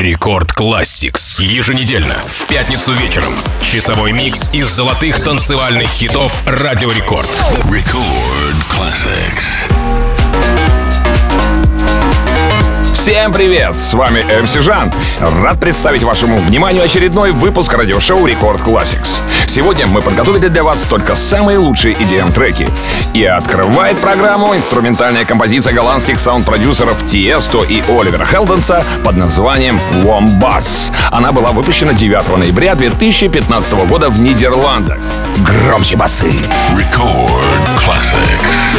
Record Classics Еженедельно, в пятницу вечером. Часовой микс из золотых танцевальных хитов Радио Рекорд. Record Classics. Всем привет! С вами MC Жан. Рад представить вашему вниманию очередной выпуск радиошоу Record Classics. Сегодня мы подготовили для вас только самые лучшие EDM-треки. И открывает программу инструментальная композиция голландских саунд-продюсеров Тиесто и Оливера Хелденса под названием «Wombass». Она была выпущена 9 ноября 2015 года в Нидерландах. Громче басы! Record Classics.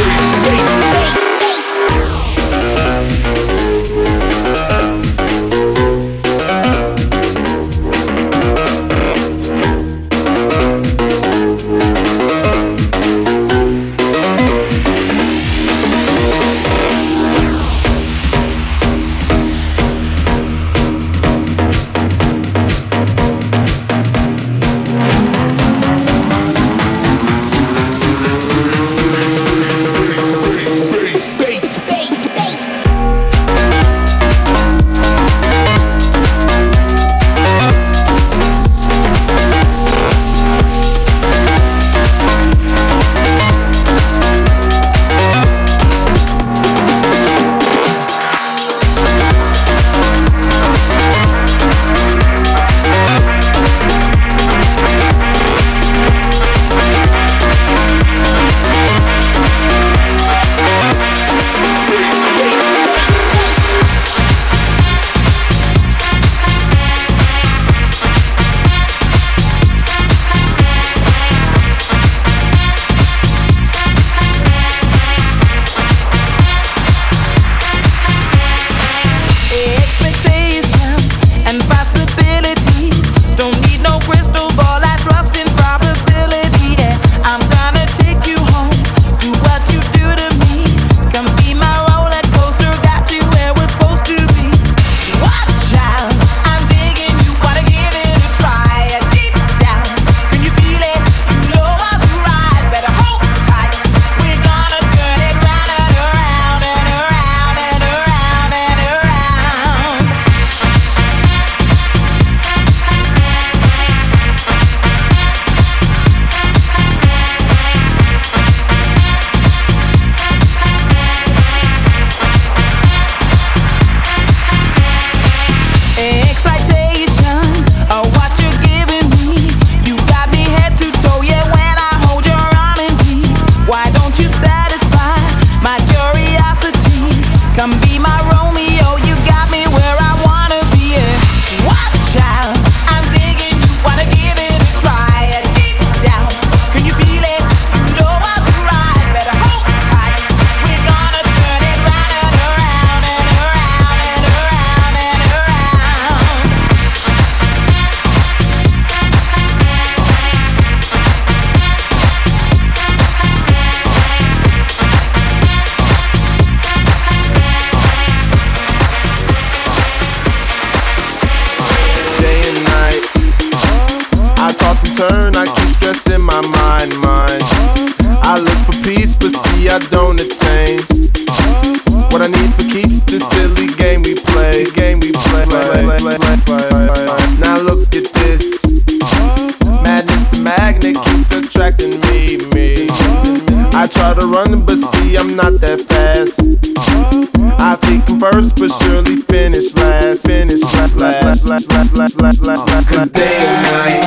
try to run, but uh. see, I'm not that fast. Uh. I think I'm first, but uh. surely finish last. Finish last, last, last, last, last, last, last, last. Cause day and night,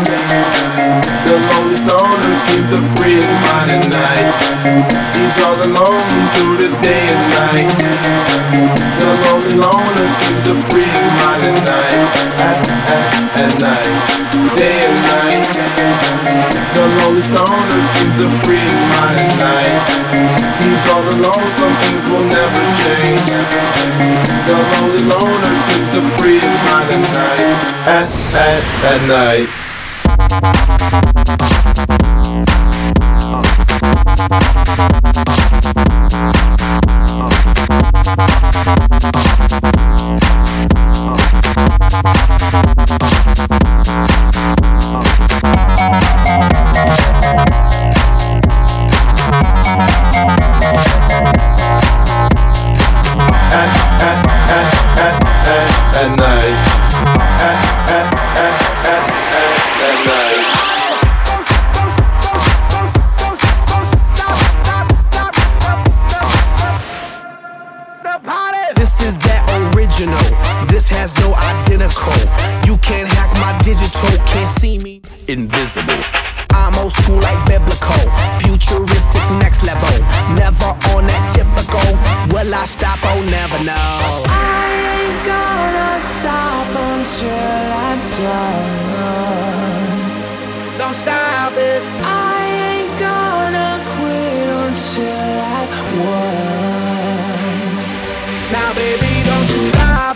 the lonely loner seems to free his mind at night. He's all alone through the day and night. The lonely loner seems to free his mind at night. At, at, at night, day and night. The lonely loner seems to free his mind at night alone, some things will never change. The lonely loner sits the free at night, at, at, at night. Baby, don't you stop.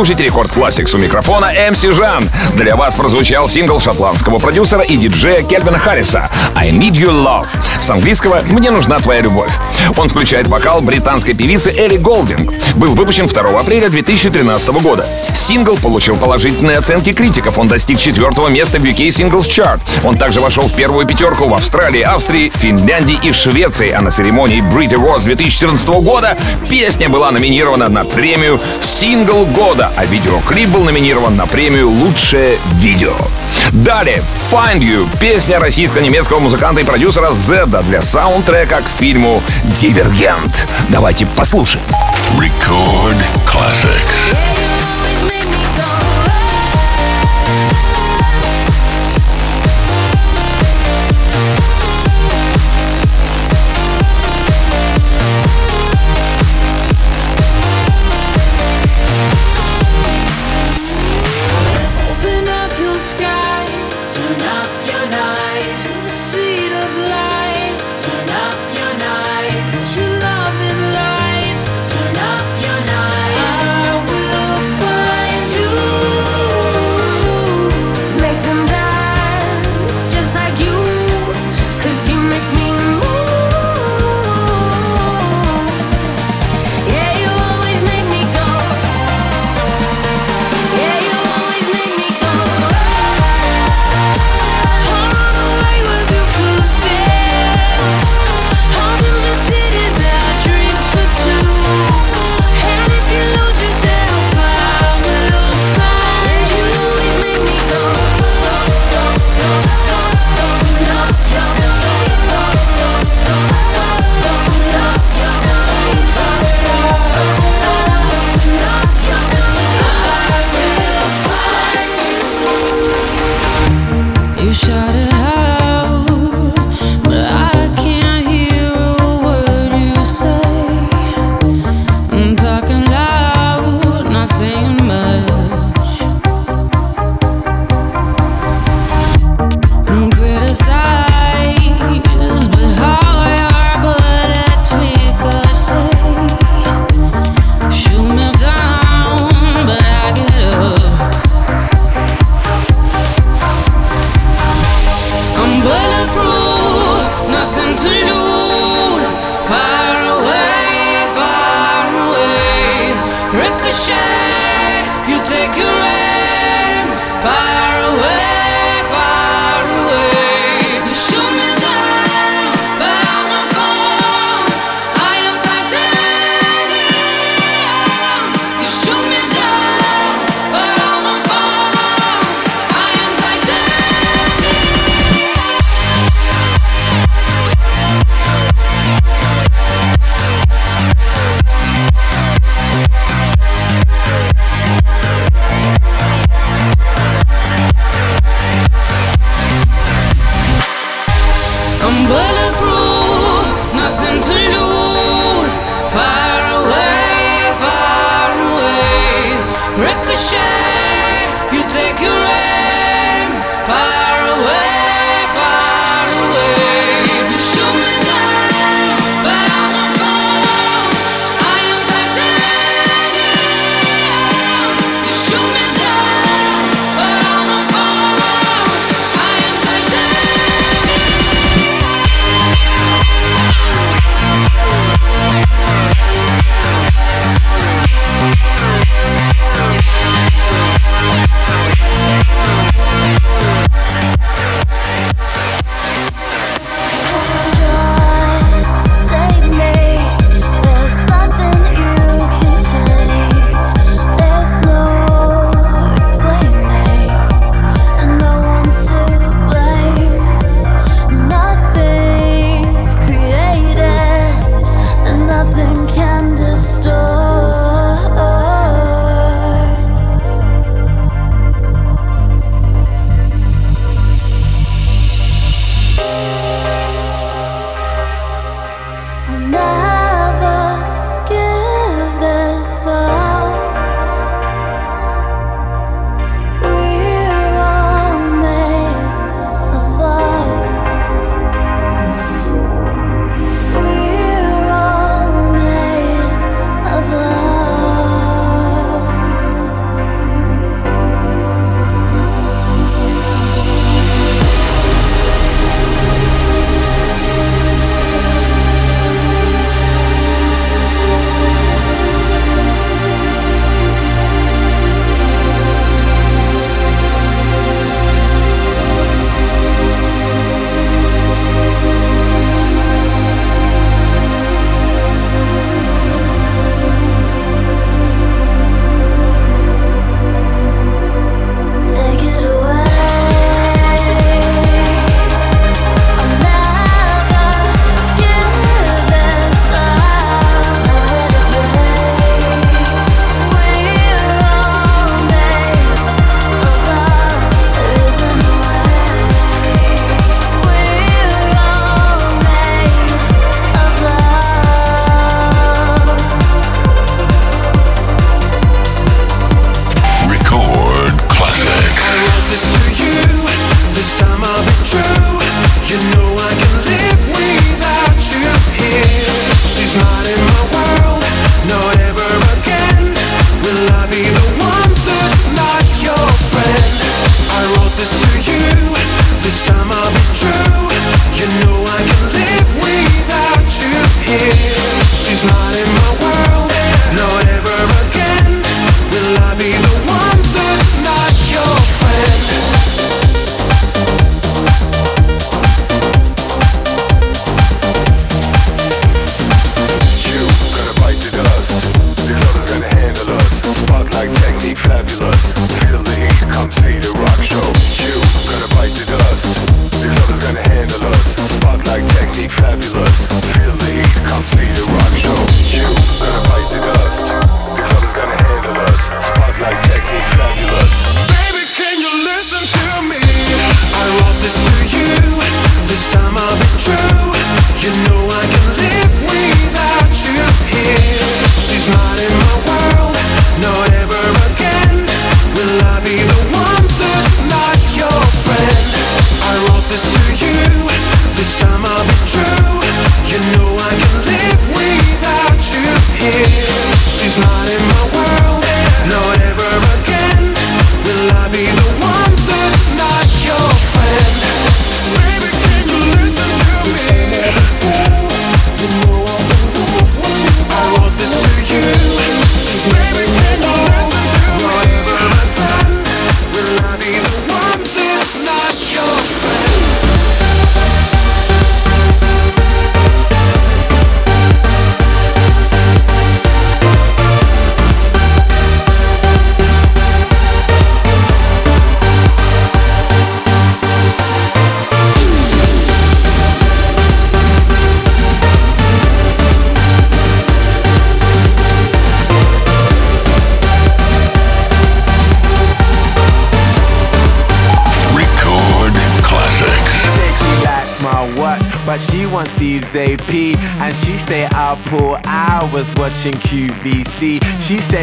слушаете Record Classics у микрофона MC Жан. Для вас прозвучал сингл шотландского продюсера и диджея Кельвина Харриса «I Need Your Love». С английского «Мне нужна твоя любовь». Он включает вокал британской певицы Элли Голдинг. Был выпущен 2 апреля 2013 года. Сингл получил положительные оценки критиков. Он достиг четвертого места в UK Singles Chart. Он также вошел в первую пятерку в Австралии, Австрии, Финляндии и Швеции. А на церемонии Brit Awards 2014 года песня была номинирована на премию «Сингл года», а видеоклип был номинирован на премию «Лучшее видео». Далее Find You, песня российско-немецкого музыканта и продюсера Зеда для саундтрека к фильму Дивергент. Давайте послушаем. Record Classics.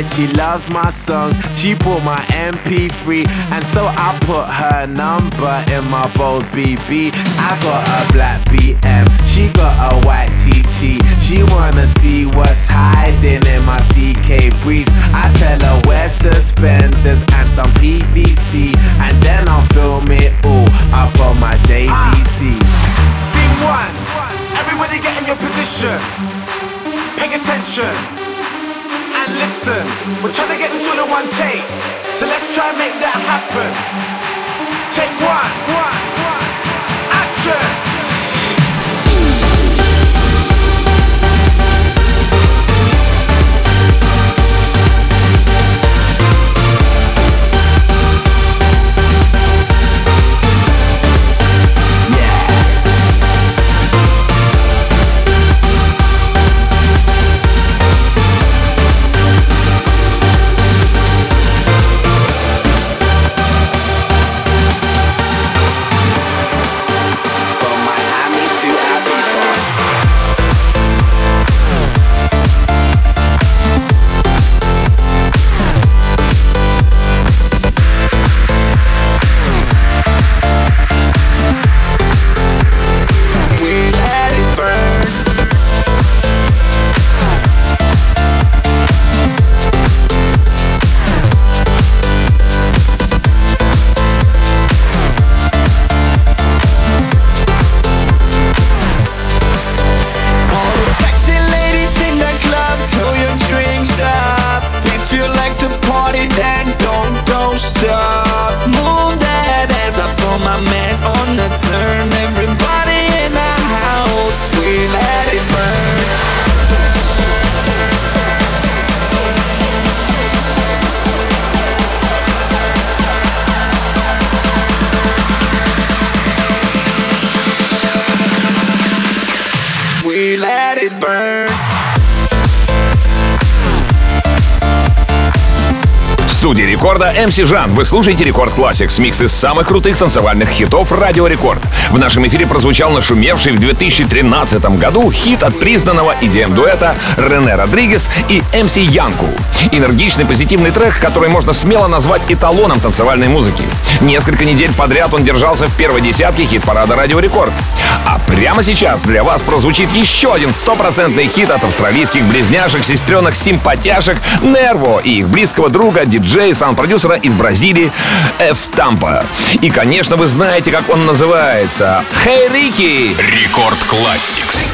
Said she loves my songs, she bought my MP3, and so I put her number in my bold BB. I got a black BM, she got a white TT. She wanna see what's hiding in my CK briefs. Студии рекорда MC Жан. Вы слушаете Record Classics, микс из самых крутых танцевальных хитов Радио Рекорд. В нашем эфире прозвучал нашумевший в 2013 году хит от признанного EDM-дуэта Рене Родригес и MC Yankoo. Энергичный позитивный трек, который можно смело назвать эталоном танцевальной музыки. Несколько недель подряд он держался в первой десятке хит-парада Радио Рекорд. А прямо сейчас для вас прозвучит еще один стопроцентный хит от австралийских близняшек, сестренок симпатяшек Нерво и их близкого друга, диджея, саунд-продюсера из Бразилии F Tampa. И, конечно, вы знаете, как он называется. Хей, Рики! Рекорд Classics.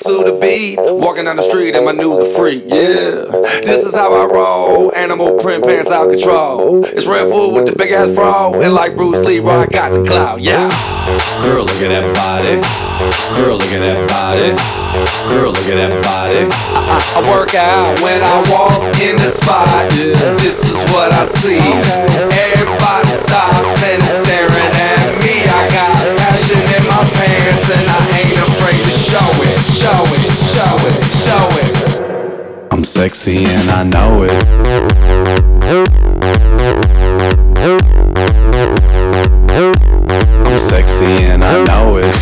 To the beat, walking down the street and my new the freak, yeah. This is how I roll, animal print pants out control. It's Red Food with the big ass fro, and like Bruce Lee, I got the clout, yeah. Girl, look at that body. Girl, look at that body. Girl, look at that body. I, I, I work out when I walk in the spot. This is what I see. Everybody stops and is staring at me. I got passion in my pants and I ain't show it, show it, show it, show it. I'm sexy and I know it. I'm sexy and I know it.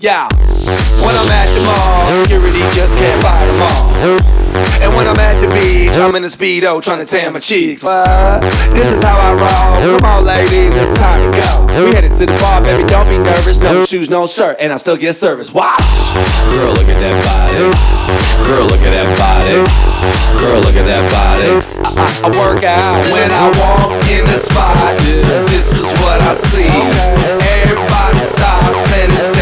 Yeah, when I'm at the mall, security just can't fight them all. And when I'm at the beach, I'm in a speedo trying to tan my cheeks. This is how I roll. Come on, ladies, it's time to go. We headed to the bar, baby. Don't be nervous. No shoes, no shirt, and I still get service. Watch. Girl, look at that body. Girl, look at that body. Girl, look at that body. I, I, work out when I walk in the spot. This is what I see. Everybody stops and is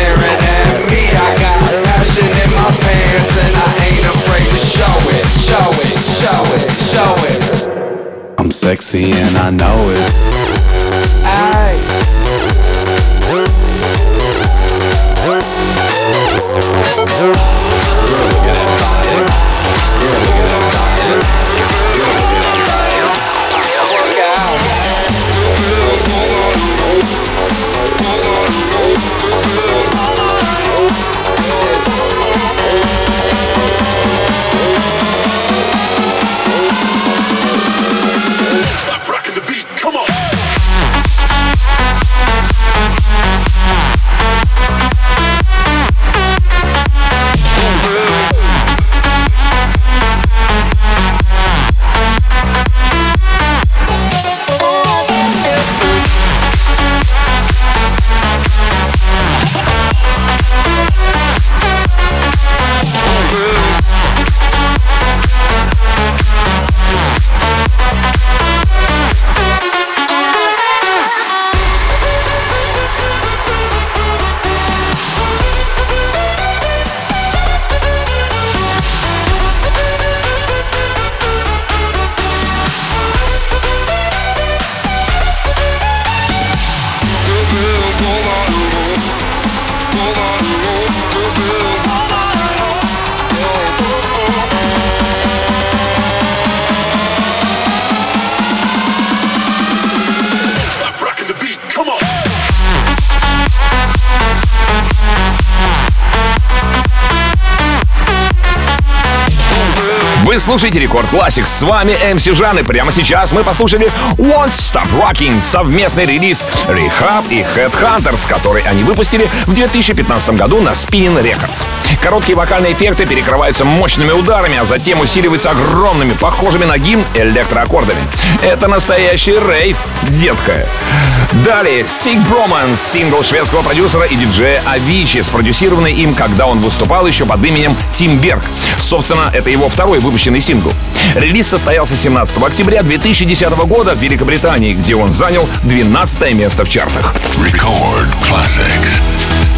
I'm sexy and I know it. Aye. Вы слушаете Рекорд Classics. С вами MC Жан. И прямо сейчас мы послушали Won't Stop Rocking, совместный релиз Rehab и Headhunters, который они выпустили в 2015 году на Spin Records. Короткие вокальные эффекты перекрываются мощными ударами, а затем усиливаются огромными, похожими на гимн электроаккордами. Это настоящий рейв, детка. Далее Sick Bromance, сингл шведского продюсера и диджея Avicii, спродюсированный им, когда он выступал еще под именем Тим Берг. Собственно, это его второй выпущенный сингл. Релиз состоялся 17 октября 2010 года в Великобритании, где он занял 12 место в чартах. Record Classics.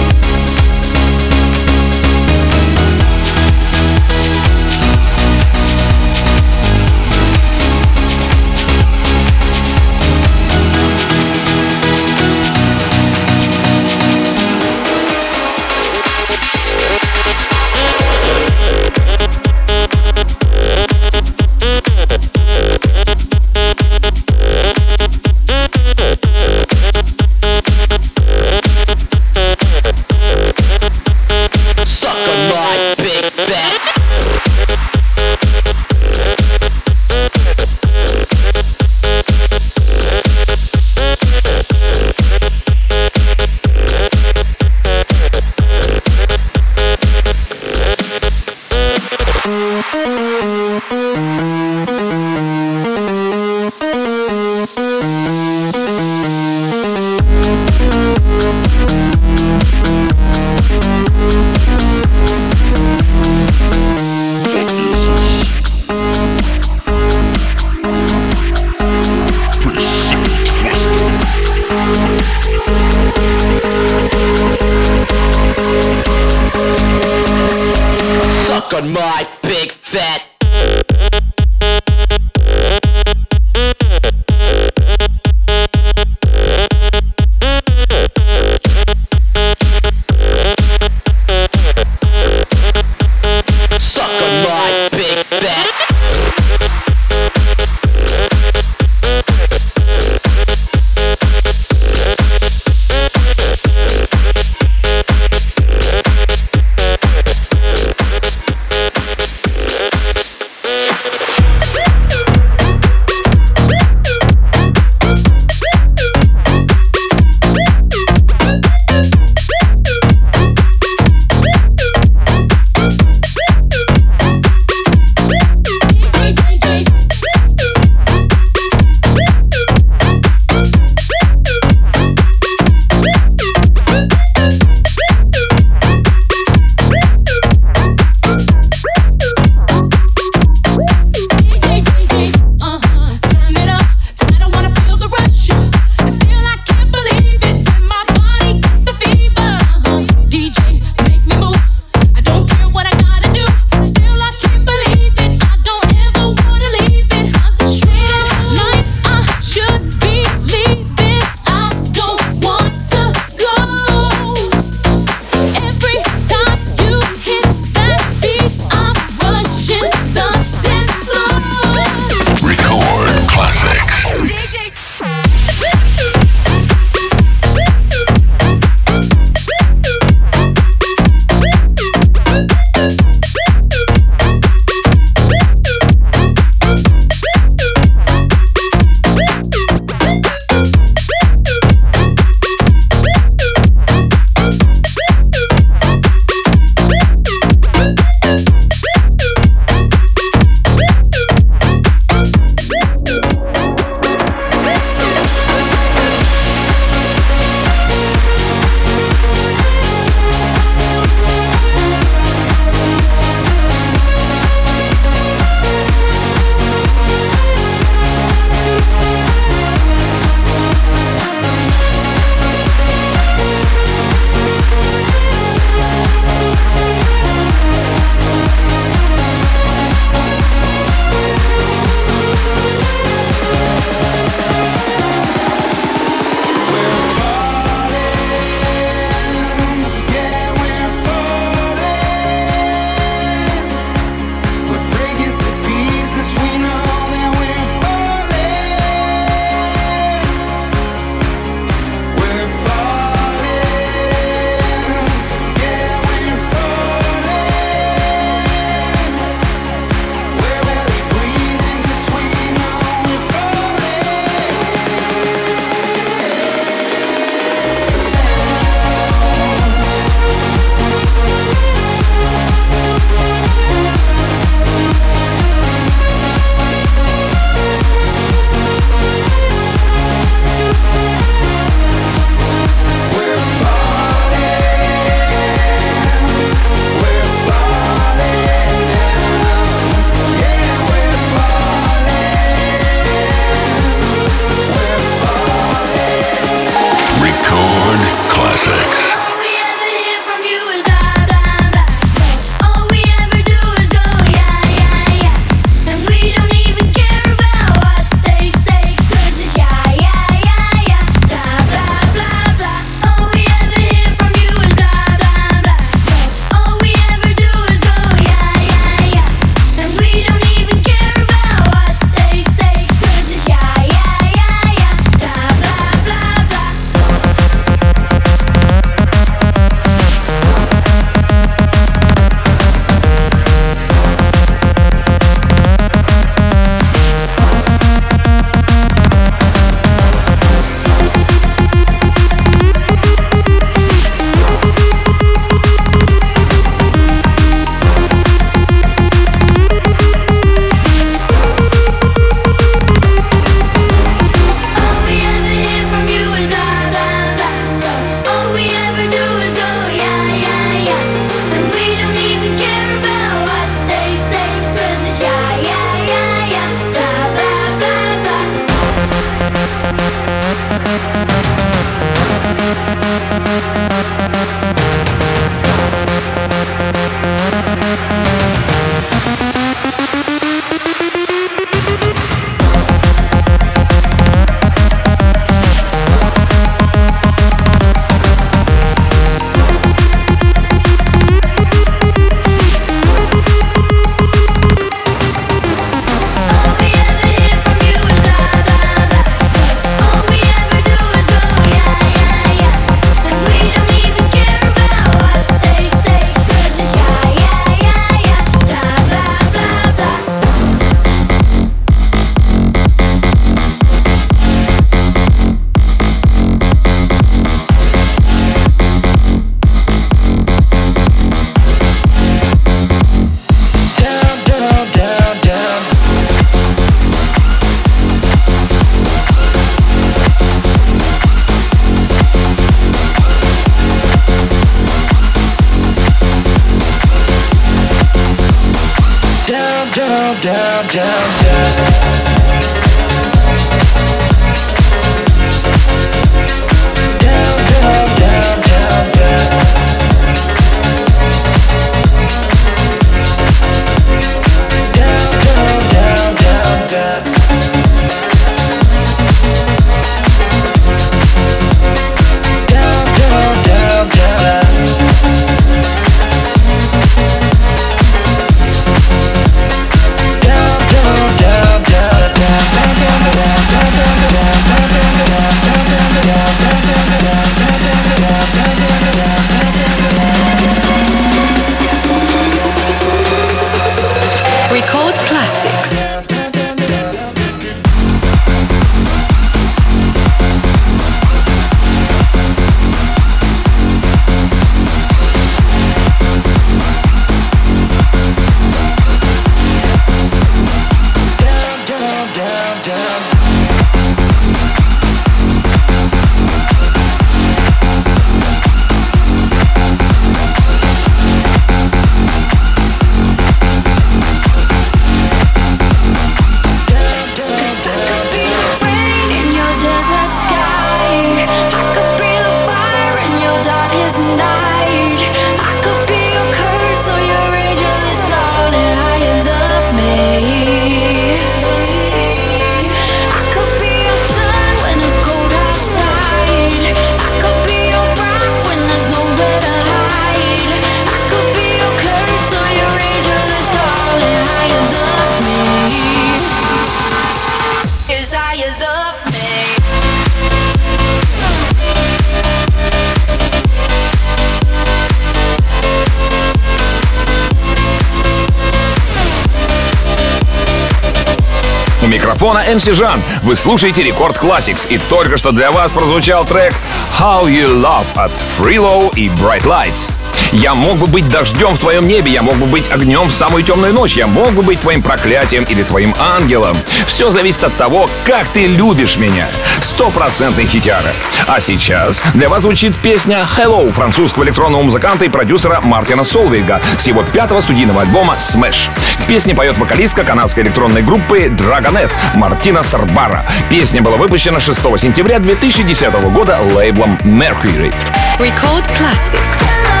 MC Жан. Вы слушаете Рекорд Classics. И только что для вас прозвучал трек How You Love от Freelo и Bright Lights. Я мог бы быть дождем в твоем небе, я мог бы быть огнем в самую темную ночь, я мог бы быть твоим проклятием или твоим ангелом. Все зависит от того, как ты любишь меня. Стопроцентный хитяра. А сейчас для вас звучит песня Hello французского электронного музыканта и продюсера Мартина Солвейга с его пятого студийного альбома Smash. В песне поет вокалистка канадской электронной группы Dragonet Мартина Сарбара. Песня была выпущена 6 сентября 2010 года лейблом Mercury. Record classics.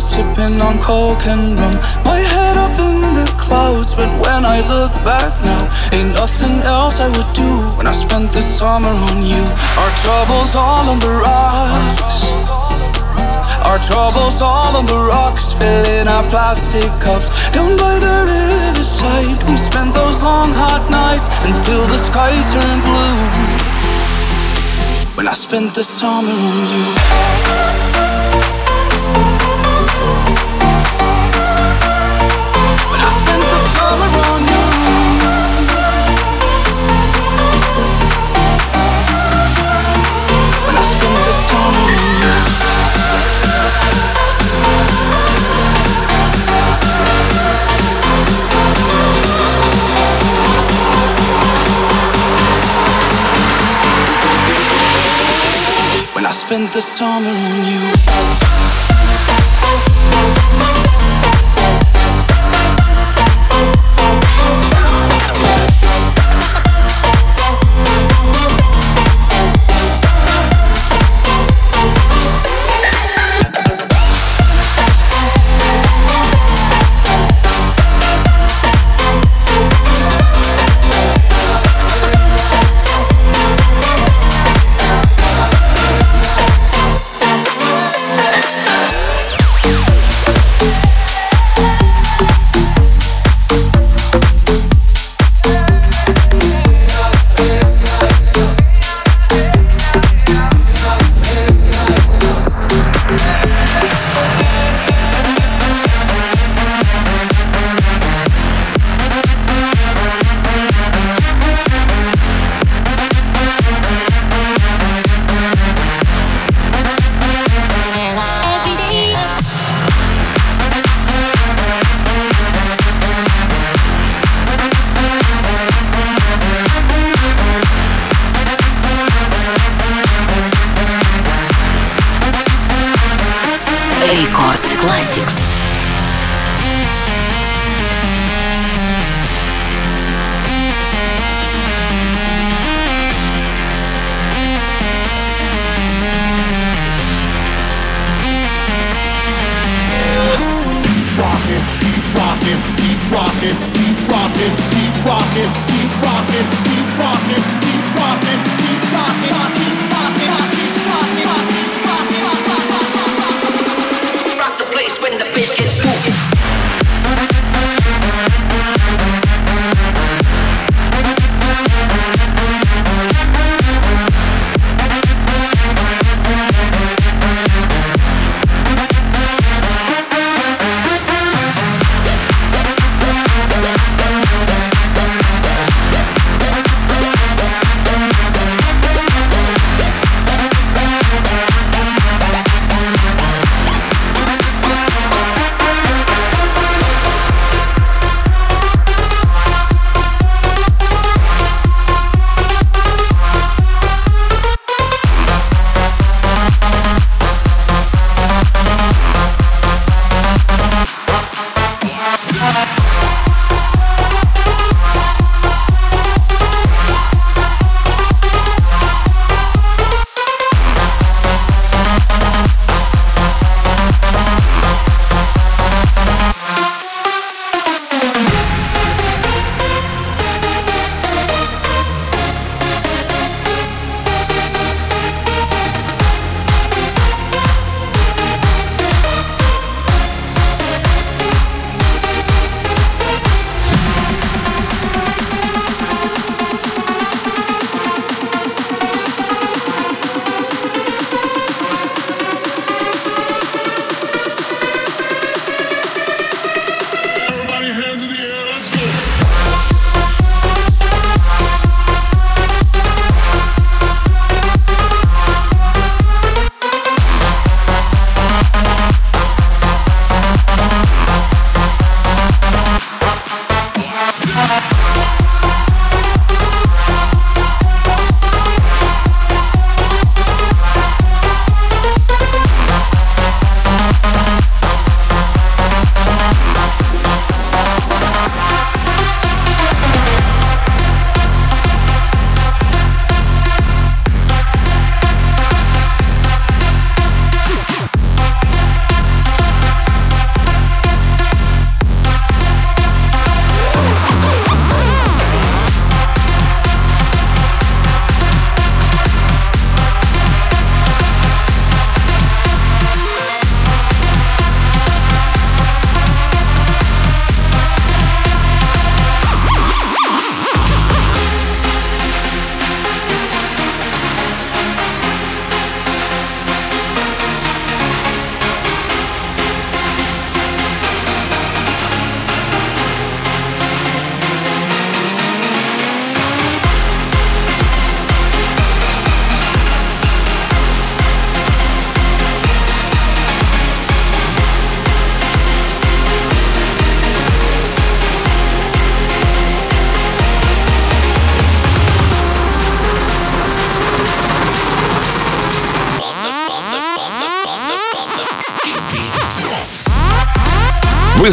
Sipping on coke and rum. My head up in the clouds, but when I look back now, ain't nothing else I would do when I spent the summer on you. Our troubles all on the rocks. Our troubles all on the rocks, filling our plastic cups. Down by the riverside, we spent those long hot nights until the sky turned blue. When I spent the summer on you. Spent the summer on you.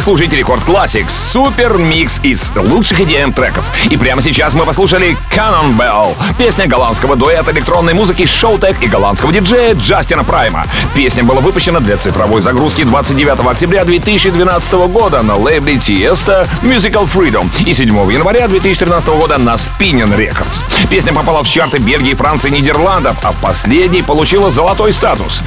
Слушаете Рекорд Classics, супер микс из лучших EDM треков. И прямо сейчас мы послушали Cannonball, песня голландского дуэта электронной музыки Showtek и голландского диджея Джастина Прайма. Песня была выпущена для цифровой загрузки 29 октября 2012 года на лейбле Tiesto Musical Freedom и 7 января 2013 года на Spinning Records. Песня попала в чарты Бельгии, Франции, Нидерландов, а последней получила золотой статус.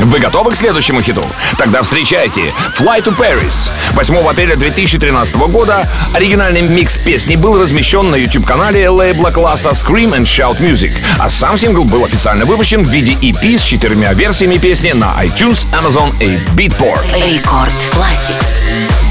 Вы готовы к следующему хиту? Тогда встречайте Fly to Paris. 8 апреля 2013 года оригинальный микс песни был размещен на YouTube-канале лейбла класса Scream and Shout Music, а сам сингл был официально выпущен в виде EP с четырьмя версиями песни на iTunes, Amazon и Beatport. Рекорд Classics.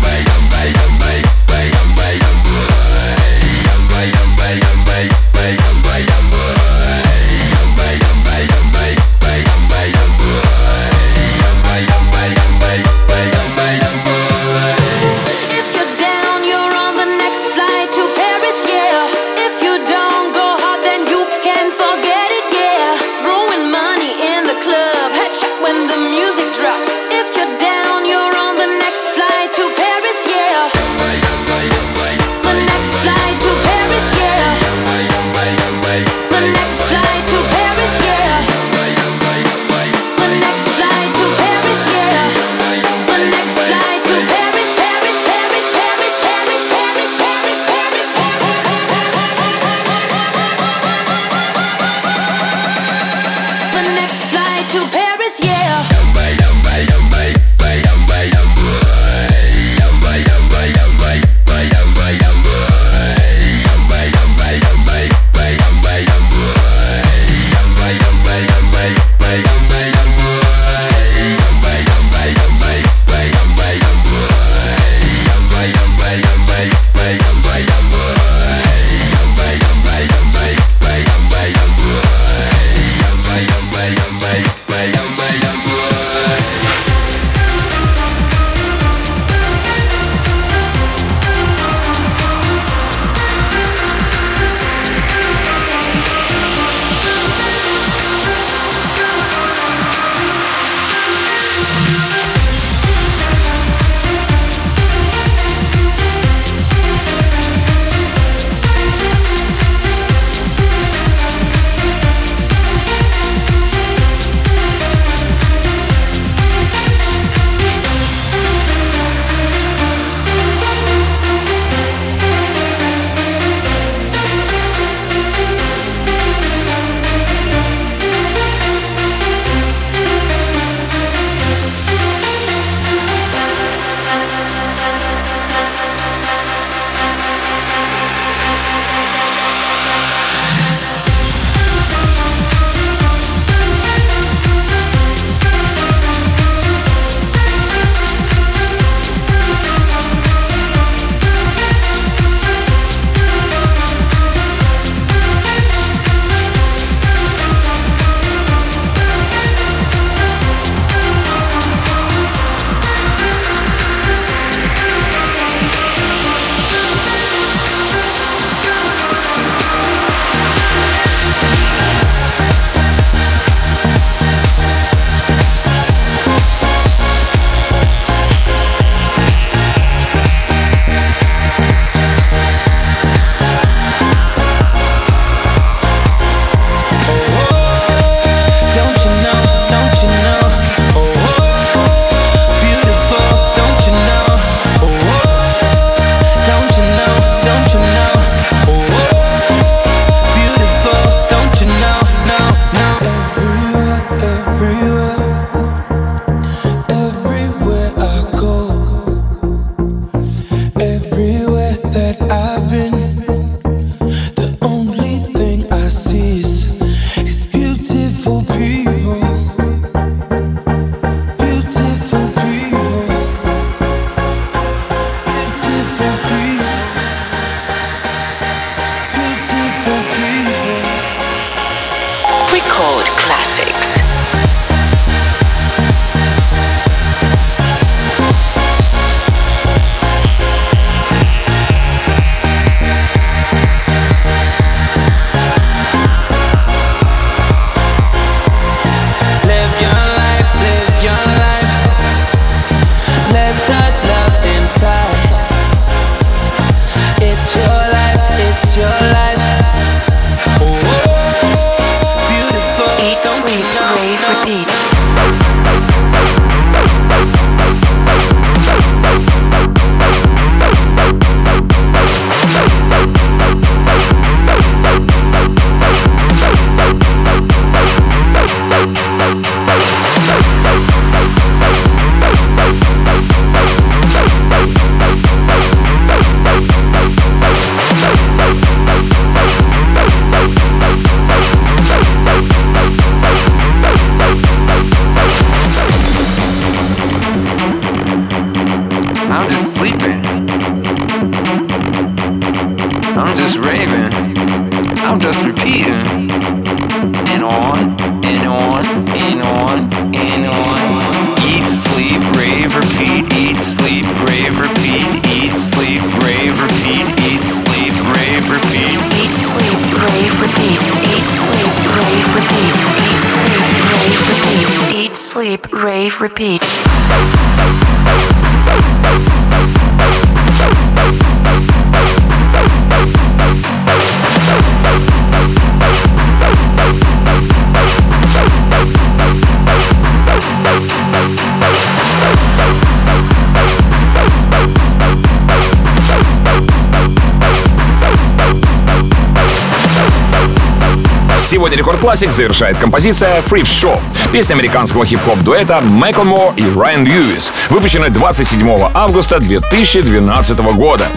Сегодня Рекорд Классик завершает композиция Free Show. Песня американского хип-хоп дуэта Майкл Мо и Райан Льюис, выпущенная 27 августа 2012 года.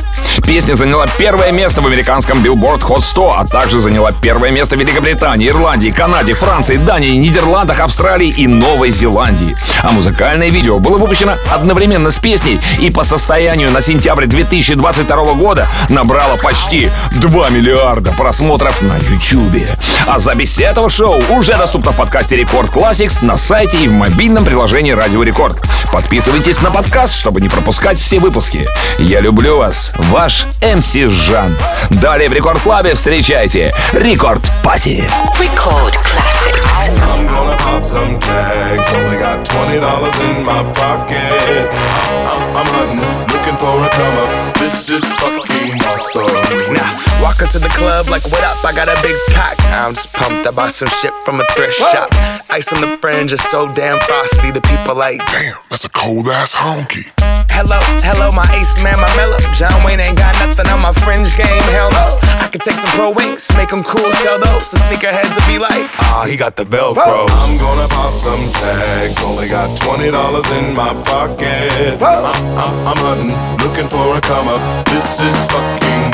Песня заняла первое место в американском Billboard Hot 100, а также заняла первое место в Великобритании, Ирландии, Канаде, Франции, Дании, Нидерландах, Австралии и Новой Зеландии. А музыкальное видео было выпущено одновременно с песней и по состоянию на сентябрь 2022 года набрало почти 2 миллиарда просмотров на YouTube. А запись этого шоу уже доступна в подкасте Record Classics на сайте и в мобильном приложении Радио Рекорд. Подписывайтесь на подкаст, чтобы не пропускать все выпуски. Я люблю вас, ваш MC Жан. Далее в Record Club е встречайте Record Party. Record Classics. I'm gonna pop some tags. Only got twenty dollars in my pocket. I'm, I'm hunting, looking for a come up. This is fucking awesome. Now, walk into the club like, what up? I got a big cock. I'm just pumped. I bought some shit from a thrift shop. Ice on the fringe is so damn frosty. The people like, damn, That's a cold ass honky. hello, hello, my ace man, my mellow. John Wayne ain't got nothing on my fringe game. Hell no. I could take some pro wings, make them cool, sell those. The sneakerheads will be like, ah, he got the Velcro. I'm gonna pop some tags. Only got twenty dollars in my pocket. I'm, I'm, hunting, looking for a come up. This is fucking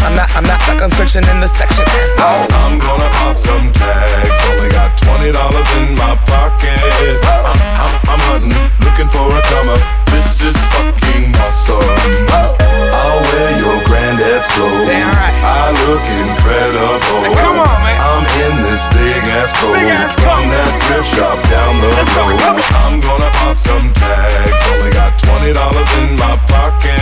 I'm not, I'm not stuck on searching in the section. Oh. I'm gonna pop some tags. Only got twenty dollars in my pocket. I'm, I'm, I'm hunting, looking for a comer. This is fucking awesome. I'll wear your granddad's clothes. Damn right. I look incredible. Now come on, man. I'm in this big ass coat from that thrift shop down the Let's road. Go, go. I'm gonna pop some tags. Only got twenty dollars in my pocket.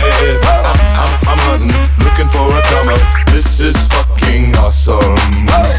I'm, I'm, I'm hunting, looking for a comer summer. This is fucking awesome.